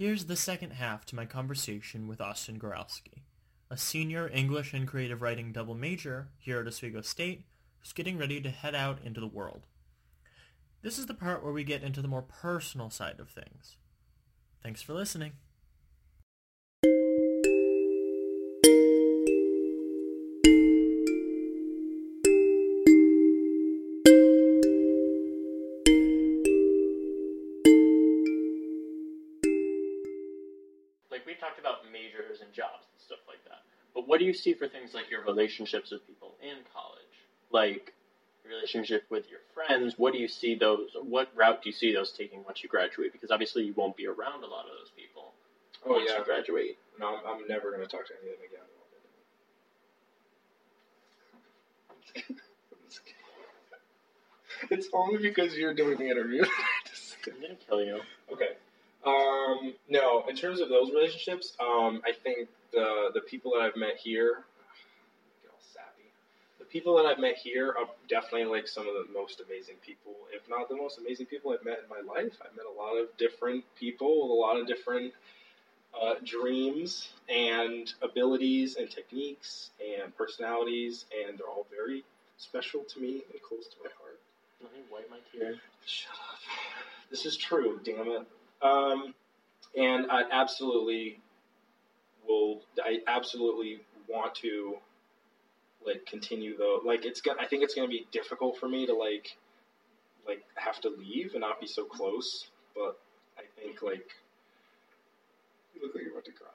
Here's the second half to my conversation with Austin Goralski, a senior English and creative writing double major here at Oswego State who's getting ready to head out into the world. This is the part where we get into the more personal side of things. Thanks for listening. What do you see for things like your relationships with people in college? Like relationship with your friends, what do you see those what route do you see those taking once you graduate? Because obviously you won't be around a lot of those people Oh once yeah. you graduate. No, I'm, I'm never gonna talk to any of them again. it's only because you're doing the interview. I'm gonna kill you. okay. Um, no, in terms of those relationships, um, I think the the people that I've met here, get all sappy. The people that I've met here are definitely like some of the most amazing people, if not the most amazing people I've met in my life. I've met a lot of different people with a lot of different uh, dreams and abilities and techniques and personalities, and they're all very special to me and close to my heart. Let me wipe my tear. Shut up. This is true, damn it. Um, and I absolutely will. I absolutely want to like continue though. Like it's gonna. I think it's gonna be difficult for me to like like have to leave and not be so close. But I think like you look like you're about to cry.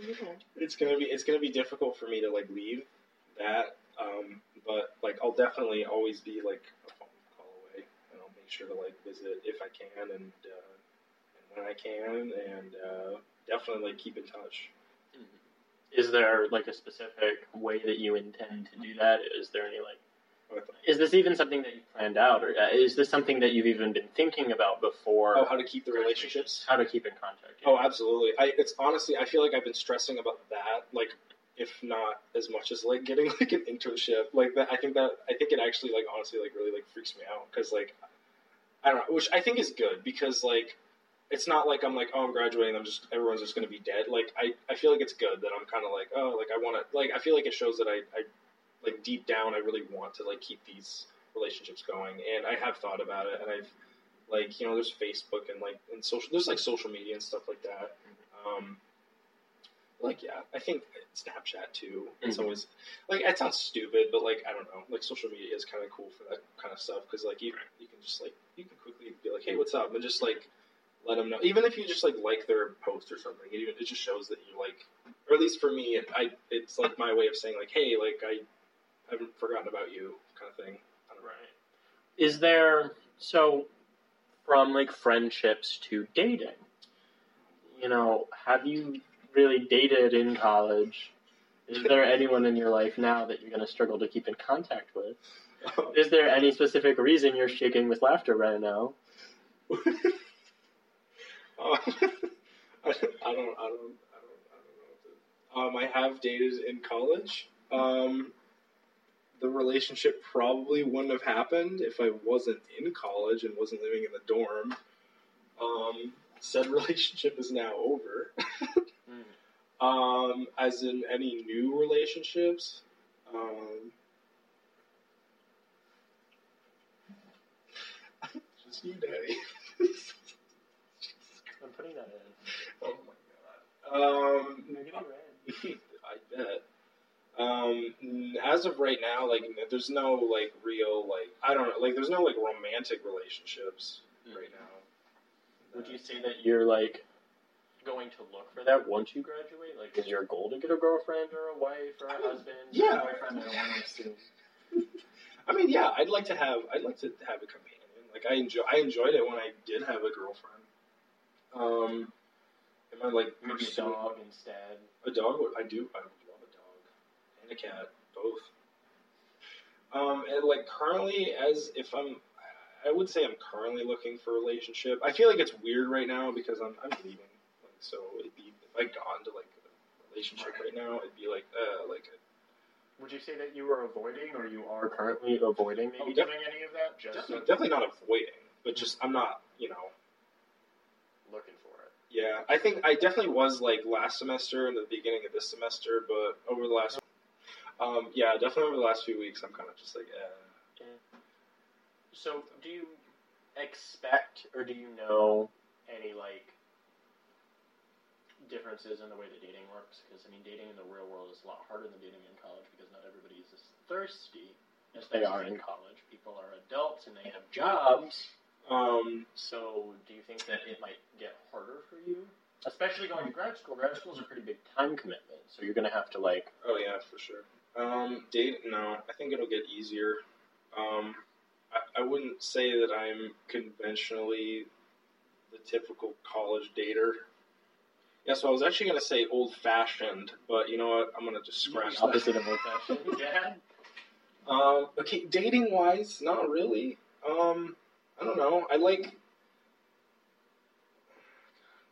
it's gonna be it's gonna be difficult for me to like leave that. Um, but like I'll definitely always be like a phone call away, and I'll make sure to like visit if I can and uh, and when I can, and uh, definitely like keep in touch. Is there like a specific way that you intend to do that? Is there any like is this even something that you planned out, or uh, is this something that you've even been thinking about before? oh, how to keep the relationships? How to keep in contact? Oh, absolutely. I it's honestly I feel like I've been stressing about that, like if not as much as like getting like an internship, like that. I think that I think it actually like honestly like really like freaks me out because like I don't know, which I think is good because like it's not like I'm like oh I'm graduating, I'm just everyone's just gonna be dead. Like I I feel like it's good that I'm kind of like oh like I want to like I feel like it shows that I I like deep down I really want to like keep these relationships going, and I have thought about it, and I've like you know there's Facebook and like and social there's like social media and stuff like that. Um, like yeah, I think Snapchat too. It's Mhm. always like it sounds stupid, but like I don't know, like social media is kind of cool for that kind of stuff because like you you can just like you can quickly be like hey what's up and just like let them know even if you just like like their post or something it even it just shows that you like or at least for me it, I it's like my way of saying like hey like I haven't forgotten about you kind of thing. I don't know. Right. Is there so from like friendships to dating? You know, have you really dated in college? Is there anyone in your life now that you're going to struggle to keep in contact with? Is there any specific reason you're shaking with laughter right now? Uh, I, I don't, I don't, I don't, I don't know. Um, I have dated in college. Um, the relationship probably wouldn't have happened if I wasn't in college and wasn't living in the dorm. Um, said relationship is now over. Um, as in any new relationships, um, just you, Daddy. I'm putting that in. oh my god. Um, You're getting red. I bet. Um, as of right now, like, there's no like real like I don't know, like, there's no like romantic relationships right now. Would you say that you're like going to look for that once you graduate? Like, is your goal to get a girlfriend or a wife or a husband? Yeah. A boyfriend? I don't want to. I mean, yeah, I'd like to have I'd like to have a companion. Like I enjoy I enjoyed it when I did have a girlfriend. Um, am I like Maybe a pursuing- dog instead. A dog? would- I do. I would love a dog and a cat, both. Um, and like currently, as if I'm, I would say I'm currently looking for a relationship. I feel like it's weird right now because I'm I'm leaving. Like, so it'd be if I got into like a relationship right now, it'd be like uh like Would you say that you were avoiding, or you are currently avoiding maybe Oh, def- doing any of that? Just definitely, definitely not avoiding, but just I'm not you know Yeah, I think I definitely was like last semester and the beginning of this semester, but over the last, um, yeah, definitely over the last few weeks, I'm kind of just like, eh. So, do you expect or do you know any like differences in the way that dating works? Because I mean, dating in the real world is a lot harder than dating in college because not everybody is as thirsty as they are in college. People are adults and they have jobs. Um, So, do you think that it might get harder for you? Especially going to grad school. Grad school is a pretty big time commitment, so you're going to have to like. oh yeah, for sure. Um, date? No, I think it'll get easier. Um, I, I wouldn't say that I'm conventionally the typical college dater. Yeah, so I was actually gonna say old fashioned, but you know what? I'm gonna just scratch the that. opposite of old fashioned. yeah. Um, okay, dating wise, not really. Um, I don't know. I like.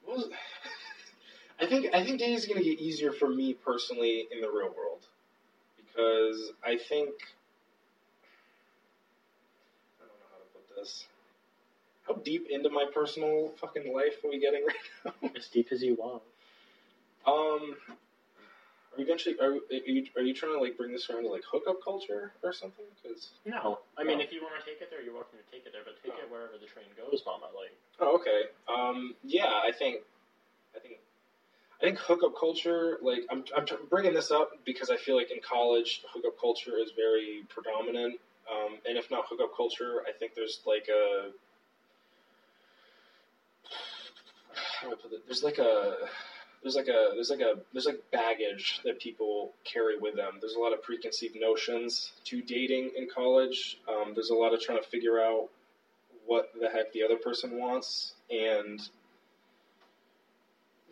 What was, I think I think dating is gonna get easier for me personally in the real world because I think I don't know how to put this. How deep into my personal fucking life are we getting right now? As deep as you want. Um, are you eventually are, are you are you trying to like bring this around to like hookup culture or something? Because No, I mean, No. if you want to take it there, you're welcome to take it there, but take it wherever the train goes, Mama. Like, Oh, okay. Um, yeah, I think, I think, I think hookup culture. Like, I'm, I'm bringing this up because I feel like in college, hookup culture is very predominant. Um, and if not hookup culture, I think there's like a, how do I put it? There's like a, there's like a, there's like a, there's like baggage that people carry with them. There's a lot of preconceived notions to dating in college. Um, there's a lot of trying to figure out what the heck the other person wants and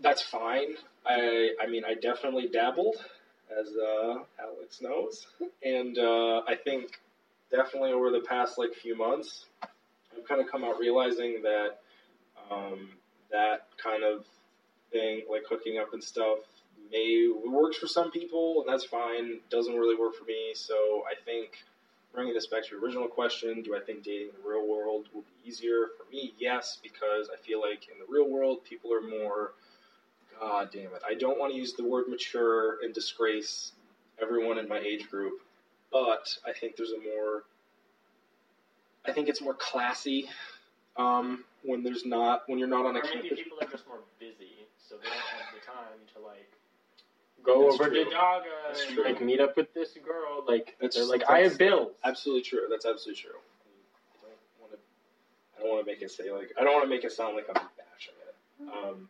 that's fine i i mean i definitely dabbled as uh, alex knows and uh, i think definitely over the past like few months i've kind of come out realizing that um, that kind of thing like hooking up and stuff may works for some people and that's fine doesn't really work for me so i think bringing this back to your original question, do I think dating in the real world will be easier? For me, yes, because I feel like in the real world, people are more, God damn it, I don't want to use the word mature and disgrace everyone in my age group, but I think there's a more, I think it's more classy um, when there's not, when you're not on a or maybe people are just more busy, so they don't have the time to like go That's over true. to Daga That's and true. like meet up with this girl. Like That's- they're like, I have bills. Absolutely true. That's absolutely true. I don't want to. I don't want to make it say like. I don't want to make it sound like I'm bashing it. Um,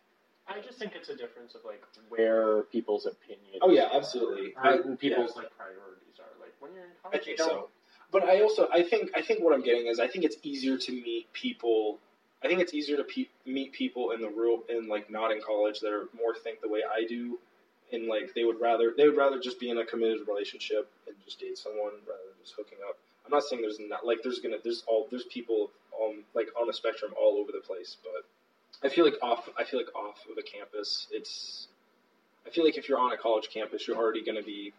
I just think it's a difference of like where people's opinions. Oh, yeah, absolutely. or I- people's yeah. like priorities are. Like when you're in I college, think you don't. so. But I also I think I think what I'm getting is I think it's easier to meet people. I think it's easier to pe- meet people in the real in like not in college that are more think the way I do, and like they would rather they would rather just be in a committed relationship and just date someone rather than just hooking up. I'm not saying there's not like there's gonna there's all there's people um like on the spectrum all over the place, but I feel like off I feel like off of a campus it's I feel like if you're on a college campus you're already gonna be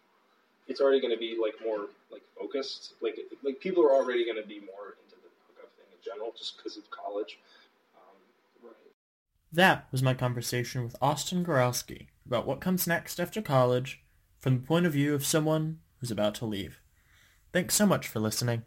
it's already going to be like more like focused. Like like people are already going to be more into the hookup thing in general, just because of college. Um, right. That was my conversation with Austin Goralski about what comes next after college from the point of view of someone who's about to leave. Thanks so much for listening.